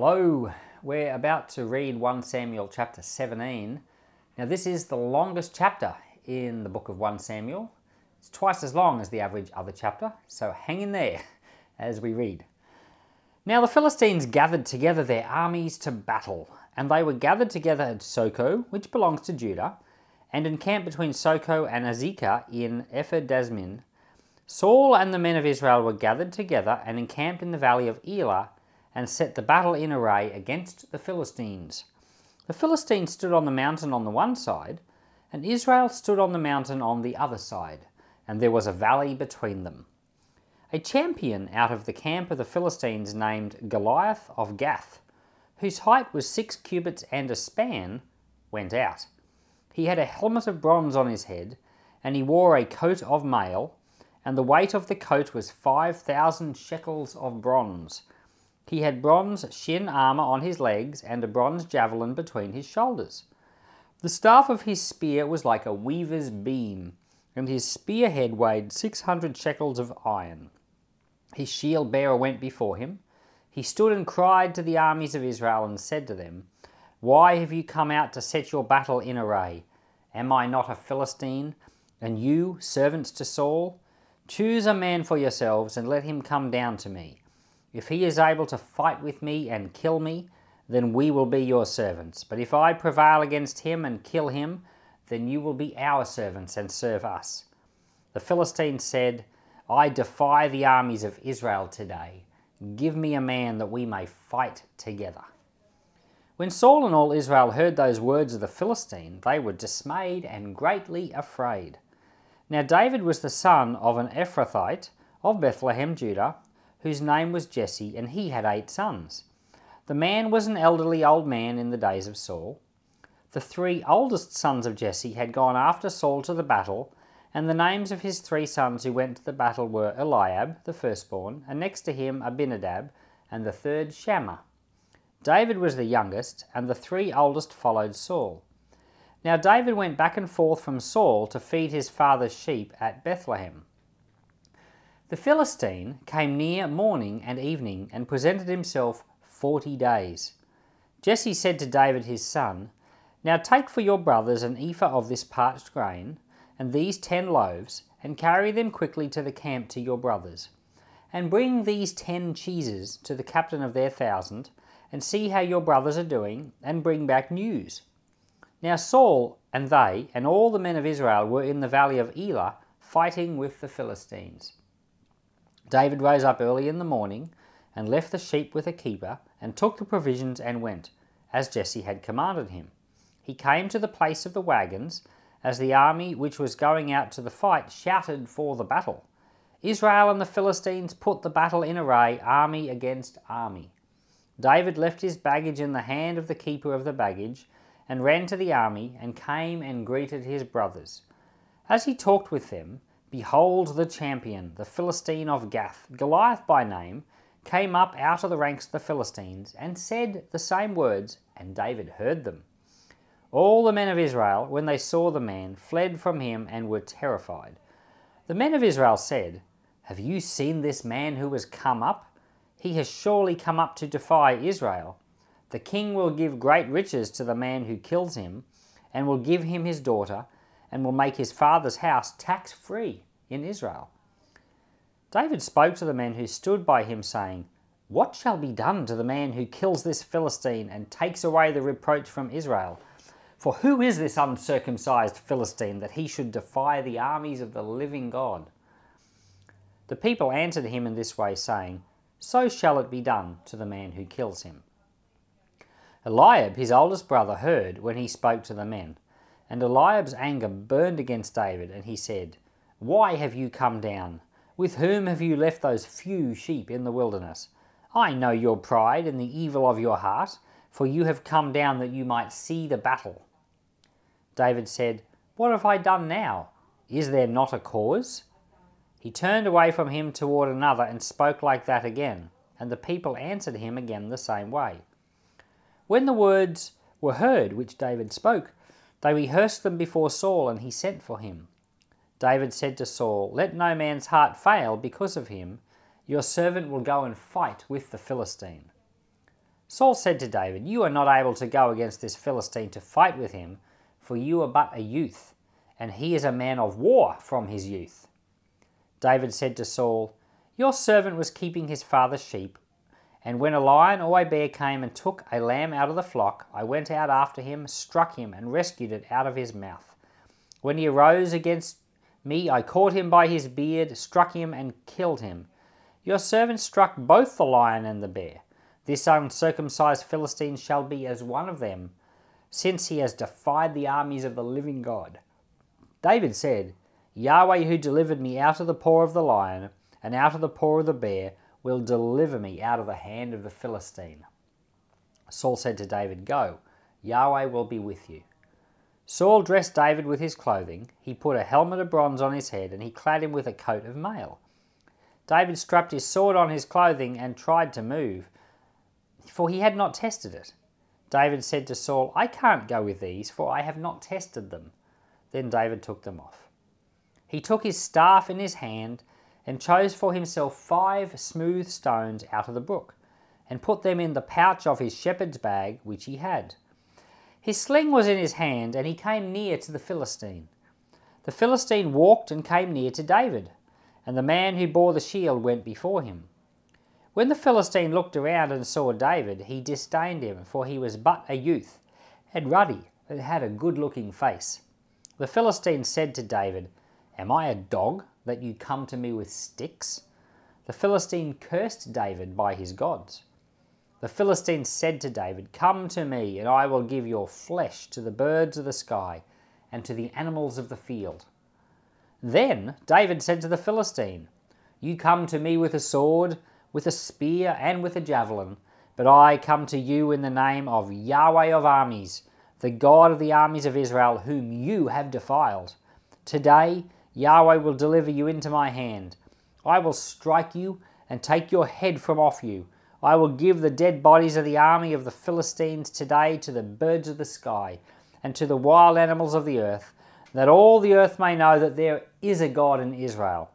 Hello, we're about to read 1 Samuel chapter 17. Now, this is the longest chapter in the book of 1 Samuel. It's twice as long as the average other chapter, so hang in there as we read. Now, the Philistines gathered together their armies to battle, and they were gathered together at Socoh, which belongs to Judah, and encamped between Socoh and Azekah in Ephah Saul and the men of Israel were gathered together and encamped in the valley of Elah and set the battle in array against the Philistines. The Philistines stood on the mountain on the one side, and Israel stood on the mountain on the other side, and there was a valley between them. A champion out of the camp of the Philistines named Goliath of Gath, whose height was six cubits and a span, went out. He had a helmet of bronze on his head, and he wore a coat of mail, and the weight of the coat was five thousand shekels of bronze he had bronze shin armour on his legs and a bronze javelin between his shoulders. The staff of his spear was like a weaver's beam, and his spearhead weighed six hundred shekels of iron. His shield bearer went before him. He stood and cried to the armies of Israel and said to them, Why have you come out to set your battle in array? Am I not a Philistine, and you servants to Saul? Choose a man for yourselves and let him come down to me. If he is able to fight with me and kill me, then we will be your servants. But if I prevail against him and kill him, then you will be our servants and serve us. The Philistines said, I defy the armies of Israel today. Give me a man that we may fight together. When Saul and all Israel heard those words of the Philistine, they were dismayed and greatly afraid. Now David was the son of an Ephrathite of Bethlehem, Judah, whose name was Jesse, and he had eight sons. The man was an elderly old man in the days of Saul. The three oldest sons of Jesse had gone after Saul to the battle, and the names of his three sons who went to the battle were Eliab, the firstborn, and next to him Abinadab, and the third Shammah. David was the youngest, and the three oldest followed Saul. Now David went back and forth from Saul to feed his father's sheep at Bethlehem. The Philistine came near morning and evening and presented himself forty days. Jesse said to David his son, Now take for your brothers an ephah of this parched grain, and these ten loaves, and carry them quickly to the camp to your brothers. And bring these ten cheeses to the captain of their thousand, and see how your brothers are doing, and bring back news. Now Saul and they and all the men of Israel were in the valley of Elah, fighting with the Philistines. David rose up early in the morning and left the sheep with a keeper and took the provisions and went, as Jesse had commanded him. He came to the place of the wagons as the army which was going out to the fight shouted for the battle. Israel and the Philistines put the battle in array, army against army. David left his baggage in the hand of the keeper of the baggage and ran to the army and came and greeted his brothers. As he talked with them, Behold the champion, the Philistine of Gath, Goliath by name, came up out of the ranks of the Philistines and said the same words, and David heard them. All the men of Israel, when they saw the man, fled from him and were terrified. The men of Israel said, Have you seen this man who has come up? He has surely come up to defy Israel. The king will give great riches to the man who kills him, and will give him his daughter and will make his father's house tax free in Israel. David spoke to the men who stood by him, saying, What shall be done to the man who kills this Philistine and takes away the reproach from Israel? For who is this uncircumcised Philistine that he should defy the armies of the living God? The people answered him in this way, saying, So shall it be done to the man who kills him. Eliab, his oldest brother, heard when he spoke to the men. And Eliab's anger burned against David, and he said, Why have you come down? With whom have you left those few sheep in the wilderness? I know your pride and the evil of your heart, for you have come down that you might see the battle. David said, What have I done now? Is there not a cause? He turned away from him toward another and spoke like that again, and the people answered him again the same way. When the words were heard which David spoke, they rehearsed them before Saul, and he sent for him. David said to Saul, Let no man's heart fail because of him. Your servant will go and fight with the Philistine. Saul said to David, You are not able to go against this Philistine to fight with him, for you are but a youth, and he is a man of war from his youth. David said to Saul, Your servant was keeping his father's sheep, and when a lion or a bear came and took a lamb out of the flock, I went out after him, struck him, and rescued it out of his mouth. When he arose against me, I caught him by his beard, struck him, and killed him. Your servant struck both the lion and the bear. This uncircumcised Philistine shall be as one of them, since he has defied the armies of the living God. David said, Yahweh, who delivered me out of the paw of the lion and out of the paw of the bear, will deliver me out of the hand of the Philistine. Saul said to David, Go, Yahweh will be with you. Saul dressed David with his clothing. He put a helmet of bronze on his head, and he clad him with a coat of mail. David strapped his sword on his clothing and tried to move, for he had not tested it. David said to Saul, I can't go with these, for I have not tested them. Then David took them off. He took his staff in his hand and chose for himself five smooth stones out of the brook, and put them in the pouch of his shepherd's bag which he had. His sling was in his hand, and he came near to the Philistine. The Philistine walked and came near to David, and the man who bore the shield went before him. When the Philistine looked around and saw David, he disdained him, for he was but a youth, and ruddy, and had a good looking face. The Philistine said to David, Am I a dog that you come to me with sticks? The Philistine cursed David by his gods. The Philistine said to David, Come to me, and I will give your flesh to the birds of the sky and to the animals of the field. Then David said to the Philistine, You come to me with a sword, with a spear, and with a javelin, but I come to you in the name of Yahweh of armies, the God of the armies of Israel, whom you have defiled. Today Yahweh will deliver you into my hand. I will strike you and take your head from off you. I will give the dead bodies of the army of the Philistines today to the birds of the sky and to the wild animals of the earth, that all the earth may know that there is a God in Israel,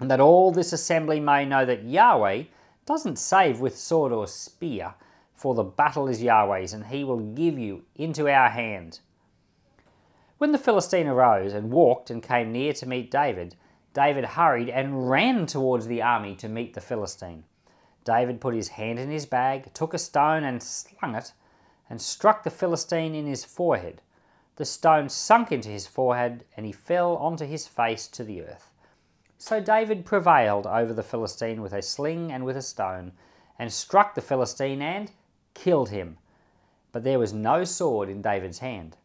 and that all this assembly may know that Yahweh doesn't save with sword or spear, for the battle is Yahweh's, and he will give you into our hand. When the Philistine arose and walked and came near to meet David, David hurried and ran towards the army to meet the Philistine. David put his hand in his bag, took a stone and slung it, and struck the Philistine in his forehead. The stone sunk into his forehead, and he fell onto his face to the earth. So David prevailed over the Philistine with a sling and with a stone, and struck the Philistine and killed him. But there was no sword in David's hand.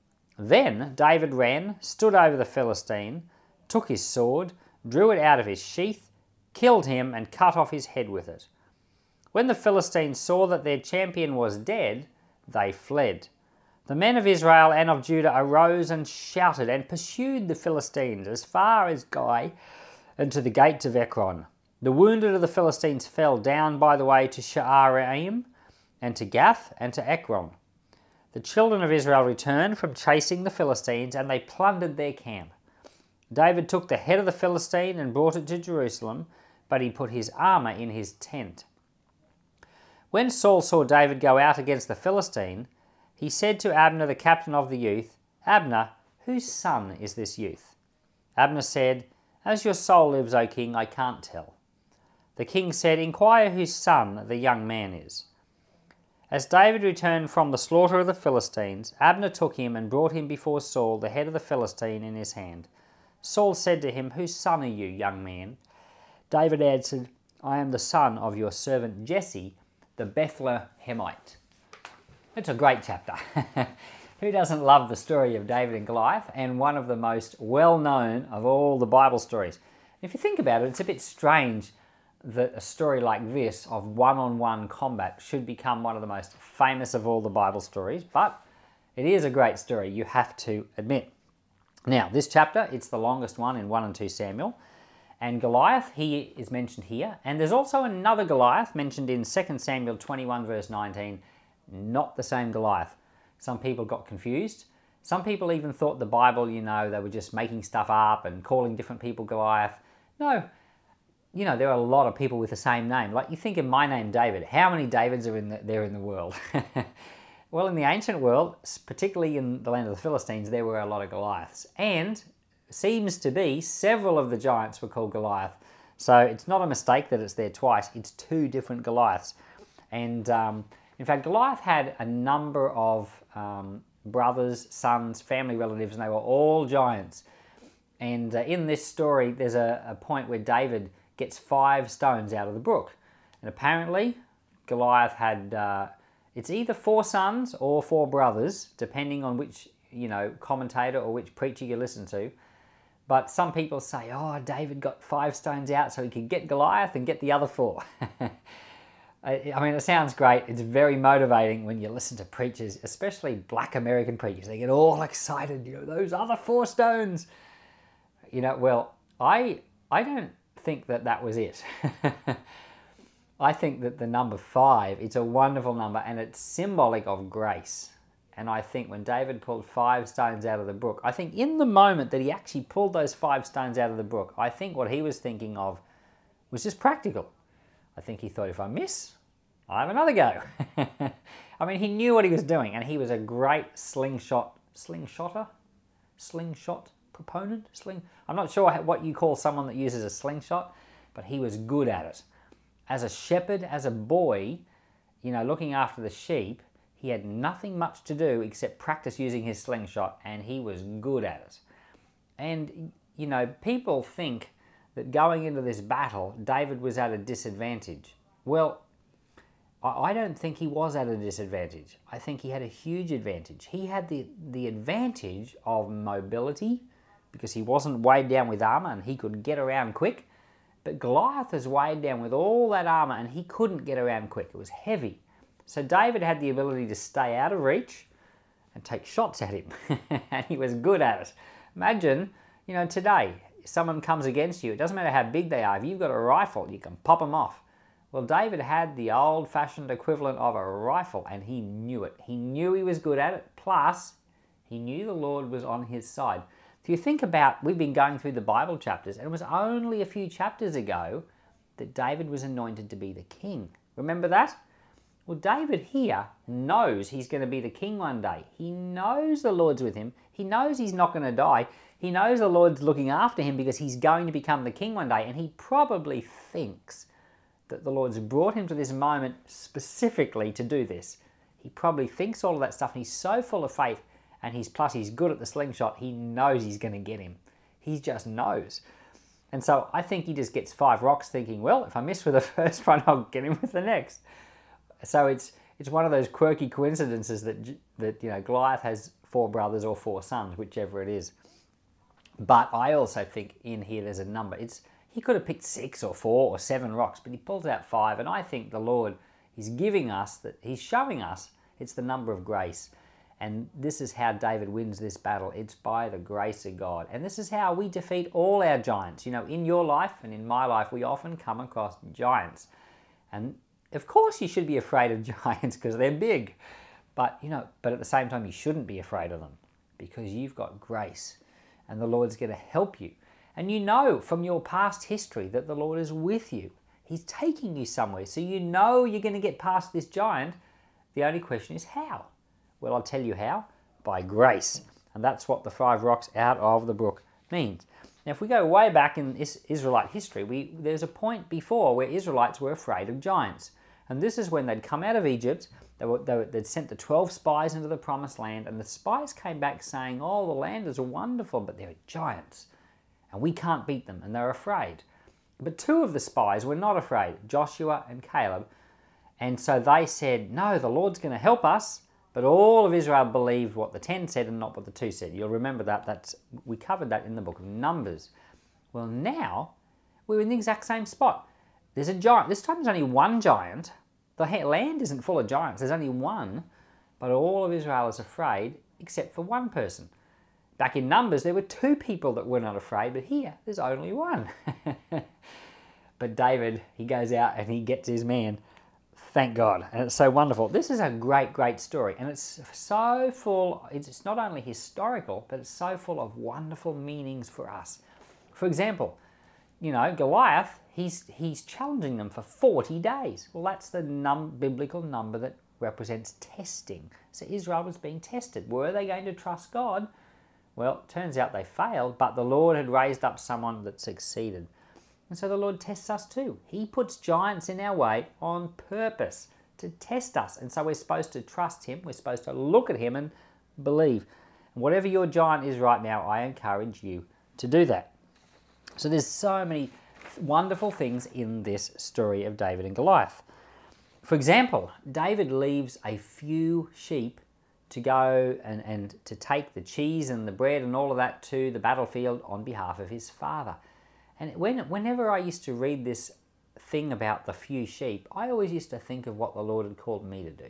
Then David ran, stood over the Philistine, took his sword, drew it out of his sheath, killed him, and cut off his head with it. When the Philistines saw that their champion was dead, they fled. The men of Israel and of Judah arose and shouted and pursued the Philistines as far as Gai and to the gates of Ekron. The wounded of the Philistines fell down by the way to Shaaraim and to Gath and to Ekron. The children of Israel returned from chasing the Philistines, and they plundered their camp. David took the head of the Philistine and brought it to Jerusalem, but he put his armour in his tent. When Saul saw David go out against the Philistine, he said to Abner, the captain of the youth, Abner, whose son is this youth? Abner said, As your soul lives, O king, I can't tell. The king said, Inquire whose son the young man is. As David returned from the slaughter of the Philistines, Abner took him and brought him before Saul, the head of the Philistine, in his hand. Saul said to him, Whose son are you, young man? David answered, I am the son of your servant Jesse, the Bethlehemite. It's a great chapter. Who doesn't love the story of David and Goliath and one of the most well known of all the Bible stories? If you think about it, it's a bit strange that a story like this of one on one combat should become one of the most famous of all the Bible stories, but it is a great story, you have to admit. Now, this chapter, it's the longest one in 1 and 2 Samuel, and Goliath, he is mentioned here, and there's also another Goliath mentioned in 2 Samuel 21, verse 19, not the same Goliath. Some people got confused. Some people even thought the Bible, you know, they were just making stuff up and calling different people Goliath. No, you know, there are a lot of people with the same name. Like you think of my name, David. How many Davids are in the, there in the world? well, in the ancient world, particularly in the land of the Philistines, there were a lot of Goliaths. And seems to be several of the giants were called Goliath. So it's not a mistake that it's there twice. It's two different Goliaths. And um, in fact, Goliath had a number of um, brothers, sons, family relatives, and they were all giants. And uh, in this story, there's a, a point where David gets five stones out of the brook. And apparently, Goliath had, uh, it's either four sons or four brothers, depending on which, you know, commentator or which preacher you listen to. But some people say, oh, David got five stones out so he could get Goliath and get the other four. I mean, it sounds great. It's very motivating when you listen to preachers, especially black American preachers. They get all excited, you know, those other four stones. You know, well, I, I don't think that that was it. I think that the number five, it's a wonderful number and it's symbolic of grace. And I think when David pulled five stones out of the brook, I think in the moment that he actually pulled those five stones out of the brook, I think what he was thinking of was just practical. I think he thought, if I miss, i have another go. I mean, he knew what he was doing, and he was a great slingshot, slingshotter, slingshot proponent. Sling. I'm not sure what you call someone that uses a slingshot, but he was good at it. As a shepherd, as a boy, you know, looking after the sheep, he had nothing much to do except practice using his slingshot, and he was good at it. And, you know, people think that going into this battle, David was at a disadvantage. Well, I don't think he was at a disadvantage. I think he had a huge advantage. He had the, the advantage of mobility because he wasn't weighed down with armor and he could get around quick. But Goliath is weighed down with all that armor and he couldn't get around quick. It was heavy. So David had the ability to stay out of reach and take shots at him, and he was good at it. Imagine, you know, today, someone comes against you, it doesn't matter how big they are, if you've got a rifle, you can pop them off. Well, David had the old fashioned equivalent of a rifle, and he knew it. He knew he was good at it, plus, he knew the Lord was on his side. If you think about, we've been going through the Bible chapters, and it was only a few chapters ago that David was anointed to be the king. Remember that? Well, David here knows he's going to be the king one day. He knows the Lord's with him. He knows he's not going to die. He knows the Lord's looking after him because he's going to become the king one day. And he probably thinks that the Lord's brought him to this moment specifically to do this. He probably thinks all of that stuff and he's so full of faith and he's plus he's good at the slingshot, he knows he's going to get him. He just knows. And so I think he just gets five rocks thinking, well, if I miss with the first one, I'll get him with the next. So it's it's one of those quirky coincidences that that you know Goliath has four brothers or four sons, whichever it is. But I also think in here there's a number. It's he could have picked six or four or seven rocks, but he pulls out five, and I think the Lord is giving us that he's showing us it's the number of grace. And this is how David wins this battle. It's by the grace of God. And this is how we defeat all our giants. You know, in your life and in my life, we often come across giants. And of course, you should be afraid of giants because they're big. But, you know, but at the same time, you shouldn't be afraid of them because you've got grace and the Lord's going to help you. And you know from your past history that the Lord is with you. He's taking you somewhere. So you know you're going to get past this giant. The only question is how? Well, I'll tell you how. By grace. And that's what the five rocks out of the brook means. Now, if we go way back in Israelite history, we, there's a point before where Israelites were afraid of giants. And this is when they'd come out of Egypt, they were, they would sent the 12 spies into the promised land, and the spies came back saying, Oh, the land is wonderful, but they're giants, and we can't beat them, and they're afraid. But two of the spies were not afraid, Joshua and Caleb, and so they said, No, the Lord's going to help us. But all of Israel believed what the ten said and not what the two said. You'll remember that. That's we covered that in the book of Numbers. Well, now we're in the exact same spot. There's a giant. This time there's only one giant, the land isn't full of giants, there's only one, but all of Israel is afraid except for one person. Back in Numbers, there were two people that were not afraid, but here there's only one. but David, he goes out and he gets his man. Thank God. And it's so wonderful. This is a great, great story. And it's so full, it's not only historical, but it's so full of wonderful meanings for us. For example, you know, Goliath, he's, he's challenging them for 40 days. Well, that's the num- biblical number that represents testing. So Israel was being tested. Were they going to trust God? Well, turns out they failed, but the Lord had raised up someone that succeeded. And so the Lord tests us too. He puts giants in our way on purpose to test us. And so we're supposed to trust Him, we're supposed to look at Him and believe. And whatever your giant is right now, I encourage you to do that. So there's so many wonderful things in this story of David and Goliath. For example, David leaves a few sheep to go and, and to take the cheese and the bread and all of that to the battlefield on behalf of his father. And when, whenever I used to read this thing about the few sheep, I always used to think of what the Lord had called me to do.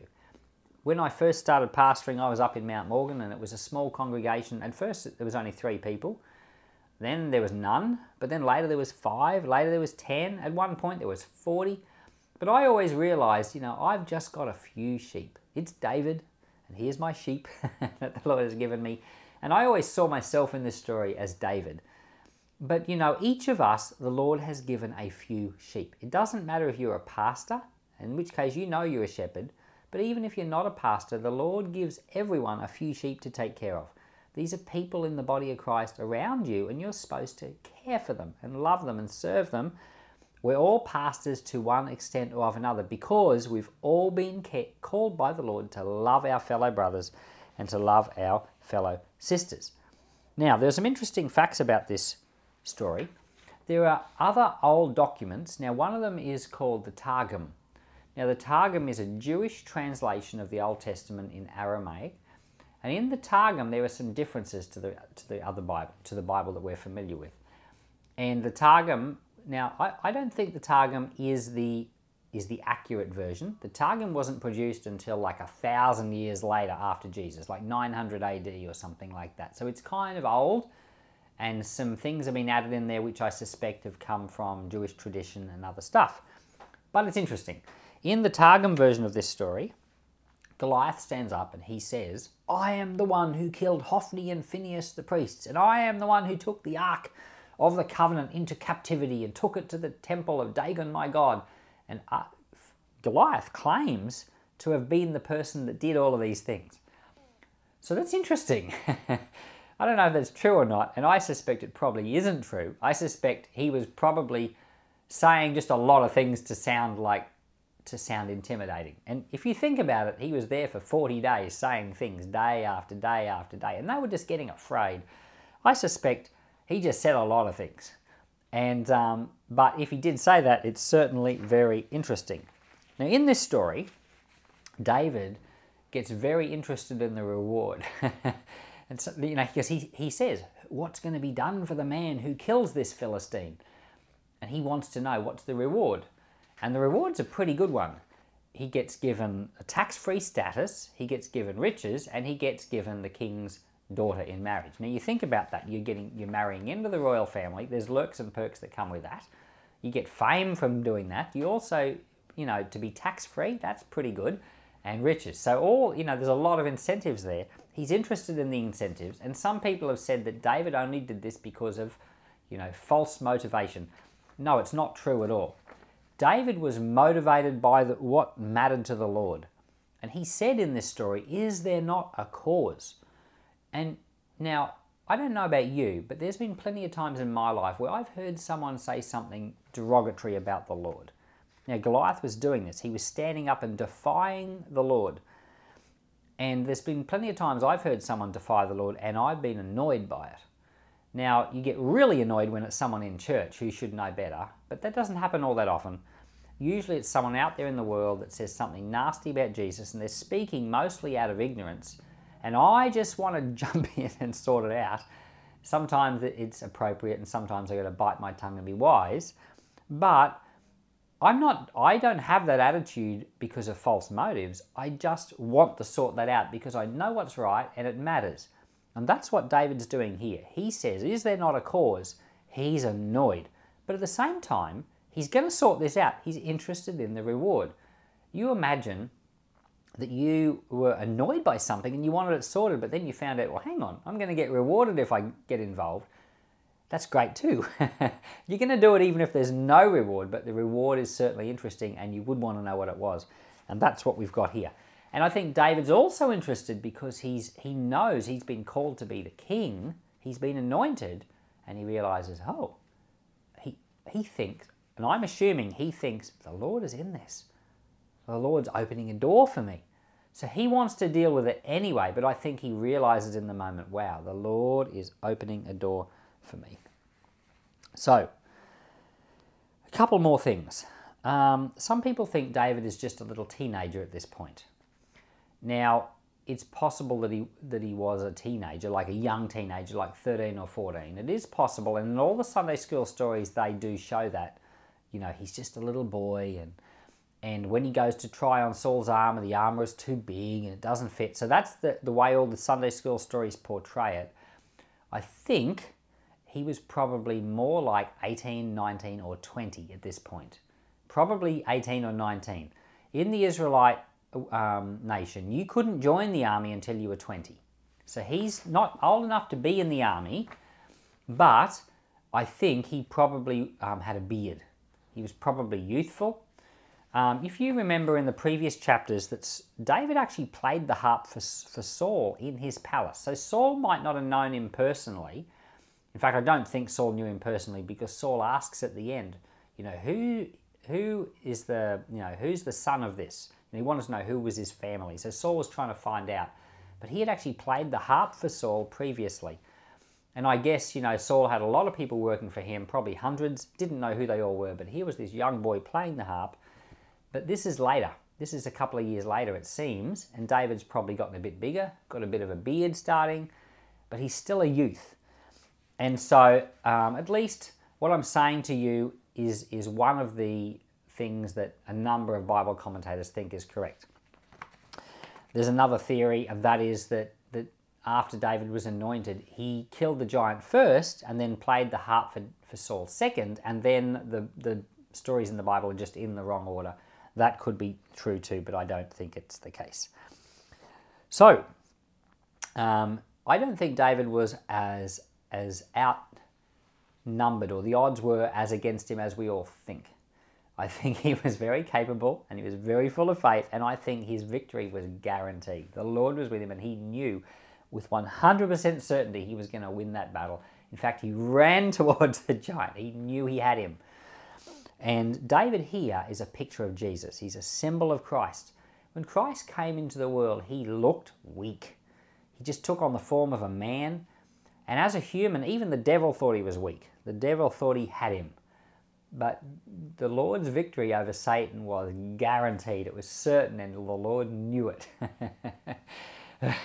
When I first started pastoring, I was up in Mount Morgan and it was a small congregation. At first, there was only three people. Then there was none, but then later there was five, later there was 10. At one point, there was 40. But I always realized, you know, I've just got a few sheep. It's David, and here's my sheep that the Lord has given me. And I always saw myself in this story as David. But you know, each of us, the Lord has given a few sheep. It doesn't matter if you're a pastor, in which case you know you're a shepherd, but even if you're not a pastor, the Lord gives everyone a few sheep to take care of. These are people in the body of Christ around you, and you're supposed to care for them and love them and serve them. We're all pastors to one extent or of another because we've all been called by the Lord to love our fellow brothers and to love our fellow sisters. Now, there's some interesting facts about this story. There are other old documents. Now, one of them is called the Targum. Now, the Targum is a Jewish translation of the Old Testament in Aramaic. And in the Targum, there are some differences to the, to the other Bible, to the Bible that we're familiar with. And the Targum, now, I, I don't think the Targum is the, is the accurate version. The Targum wasn't produced until like a thousand years later after Jesus, like 900 AD or something like that. So it's kind of old, and some things have been added in there which I suspect have come from Jewish tradition and other stuff. But it's interesting. In the Targum version of this story, Goliath stands up and he says, I am the one who killed Hophni and Phinehas the priests, and I am the one who took the ark of the covenant into captivity and took it to the temple of Dagon my God. And uh, Goliath claims to have been the person that did all of these things. So that's interesting. I don't know if that's true or not, and I suspect it probably isn't true. I suspect he was probably saying just a lot of things to sound like to sound intimidating. And if you think about it, he was there for 40 days saying things day after day after day, and they were just getting afraid. I suspect he just said a lot of things. And um, but if he did say that, it's certainly very interesting. Now, in this story, David gets very interested in the reward, and so, you know because he he says, "What's going to be done for the man who kills this Philistine?" And he wants to know what's the reward. And the reward's a pretty good one. He gets given a tax free status, he gets given riches, and he gets given the king's daughter in marriage. Now you think about that. You're getting you're marrying into the royal family. There's lurks and perks that come with that. You get fame from doing that. You also, you know, to be tax free, that's pretty good. And riches. So all, you know, there's a lot of incentives there. He's interested in the incentives, and some people have said that David only did this because of, you know, false motivation. No, it's not true at all. David was motivated by the, what mattered to the Lord. And he said in this story, Is there not a cause? And now, I don't know about you, but there's been plenty of times in my life where I've heard someone say something derogatory about the Lord. Now, Goliath was doing this. He was standing up and defying the Lord. And there's been plenty of times I've heard someone defy the Lord and I've been annoyed by it. Now, you get really annoyed when it's someone in church who should know better, but that doesn't happen all that often. Usually it's someone out there in the world that says something nasty about Jesus and they're speaking mostly out of ignorance. And I just want to jump in and sort it out. Sometimes it's appropriate and sometimes I've got to bite my tongue and be wise. But I'm not, I don't have that attitude because of false motives. I just want to sort that out because I know what's right and it matters. And that's what David's doing here. He says, Is there not a cause? He's annoyed. But at the same time, he's going to sort this out. He's interested in the reward. You imagine that you were annoyed by something and you wanted it sorted, but then you found out, well, hang on, I'm going to get rewarded if I get involved. That's great too. You're going to do it even if there's no reward, but the reward is certainly interesting and you would want to know what it was. And that's what we've got here. And I think David's also interested because he's he knows he's been called to be the king, he's been anointed, and he realizes, oh, he he thinks, and I'm assuming he thinks the Lord is in this. The Lord's opening a door for me. So he wants to deal with it anyway, but I think he realizes in the moment, wow, the Lord is opening a door for me. So, a couple more things. Um, some people think David is just a little teenager at this point. Now, it's possible that he that he was a teenager, like a young teenager, like 13 or 14. It is possible, and in all the Sunday school stories, they do show that, you know, he's just a little boy, and and when he goes to try on Saul's armor, the armor is too big and it doesn't fit. So that's the, the way all the Sunday school stories portray it. I think he was probably more like 18, 19, or 20 at this point. Probably 18 or 19. In the Israelite um, nation, you couldn't join the army until you were 20. So he's not old enough to be in the army, but I think he probably um, had a beard. He was probably youthful. Um, if you remember in the previous chapters that David actually played the harp for, for Saul in his palace. So Saul might not have known him personally, in fact, I don't think Saul knew him personally because Saul asks at the end, you know, who who is the you know who's the son of this? And he wanted to know who was his family. So Saul was trying to find out, but he had actually played the harp for Saul previously. And I guess, you know, Saul had a lot of people working for him, probably hundreds, didn't know who they all were, but here was this young boy playing the harp. But this is later. This is a couple of years later, it seems, and David's probably gotten a bit bigger, got a bit of a beard starting, but he's still a youth. And so, um, at least what I'm saying to you is, is one of the things that a number of Bible commentators think is correct. There's another theory, and that is that, that after David was anointed, he killed the giant first and then played the harp for, for Saul second, and then the, the stories in the Bible are just in the wrong order. That could be true too, but I don't think it's the case. So, um, I don't think David was as as outnumbered, or the odds were as against him as we all think. I think he was very capable and he was very full of faith, and I think his victory was guaranteed. The Lord was with him, and he knew with 100% certainty he was going to win that battle. In fact, he ran towards the giant, he knew he had him. And David here is a picture of Jesus, he's a symbol of Christ. When Christ came into the world, he looked weak. He just took on the form of a man and as a human, even the devil thought he was weak. The devil thought he had him. But the Lord's victory over Satan was guaranteed. It was certain, and the Lord knew it.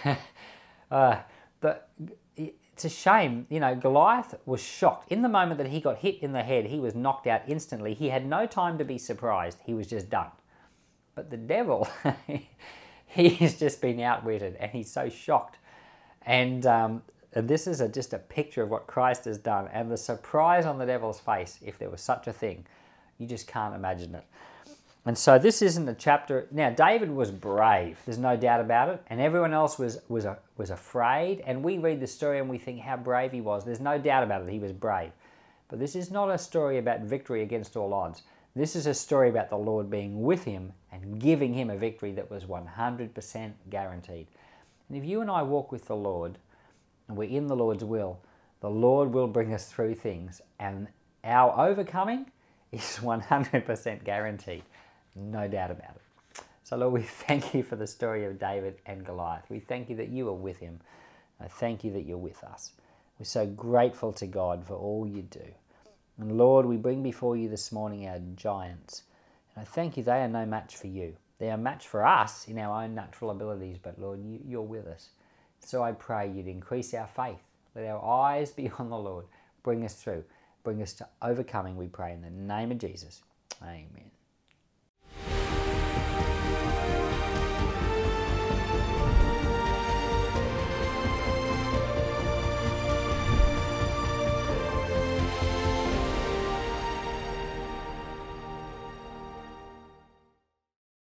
uh, but it's a shame, you know, Goliath was shocked. In the moment that he got hit in the head, he was knocked out instantly. He had no time to be surprised. He was just done. But the devil, he's just been outwitted and he's so shocked. And um, and this is a, just a picture of what Christ has done and the surprise on the devil's face, if there was such a thing. You just can't imagine it. And so this isn't a chapter. Now, David was brave, there's no doubt about it, and everyone else was, was, was afraid. And we read the story and we think how brave he was. There's no doubt about it, he was brave. But this is not a story about victory against all odds. This is a story about the Lord being with him and giving him a victory that was 100% guaranteed. And if you and I walk with the Lord, and we're in the Lord's will, the Lord will bring us through things, and our overcoming is 100% guaranteed. No doubt about it. So, Lord, we thank you for the story of David and Goliath. We thank you that you are with him. I thank you that you're with us. We're so grateful to God for all you do. And Lord, we bring before you this morning our giants. And I thank you they are no match for you. They are a match for us in our own natural abilities, but Lord, you, you're with us. So I pray you'd increase our faith. Let our eyes be on the Lord. Bring us through. Bring us to overcoming, we pray, in the name of Jesus. Amen.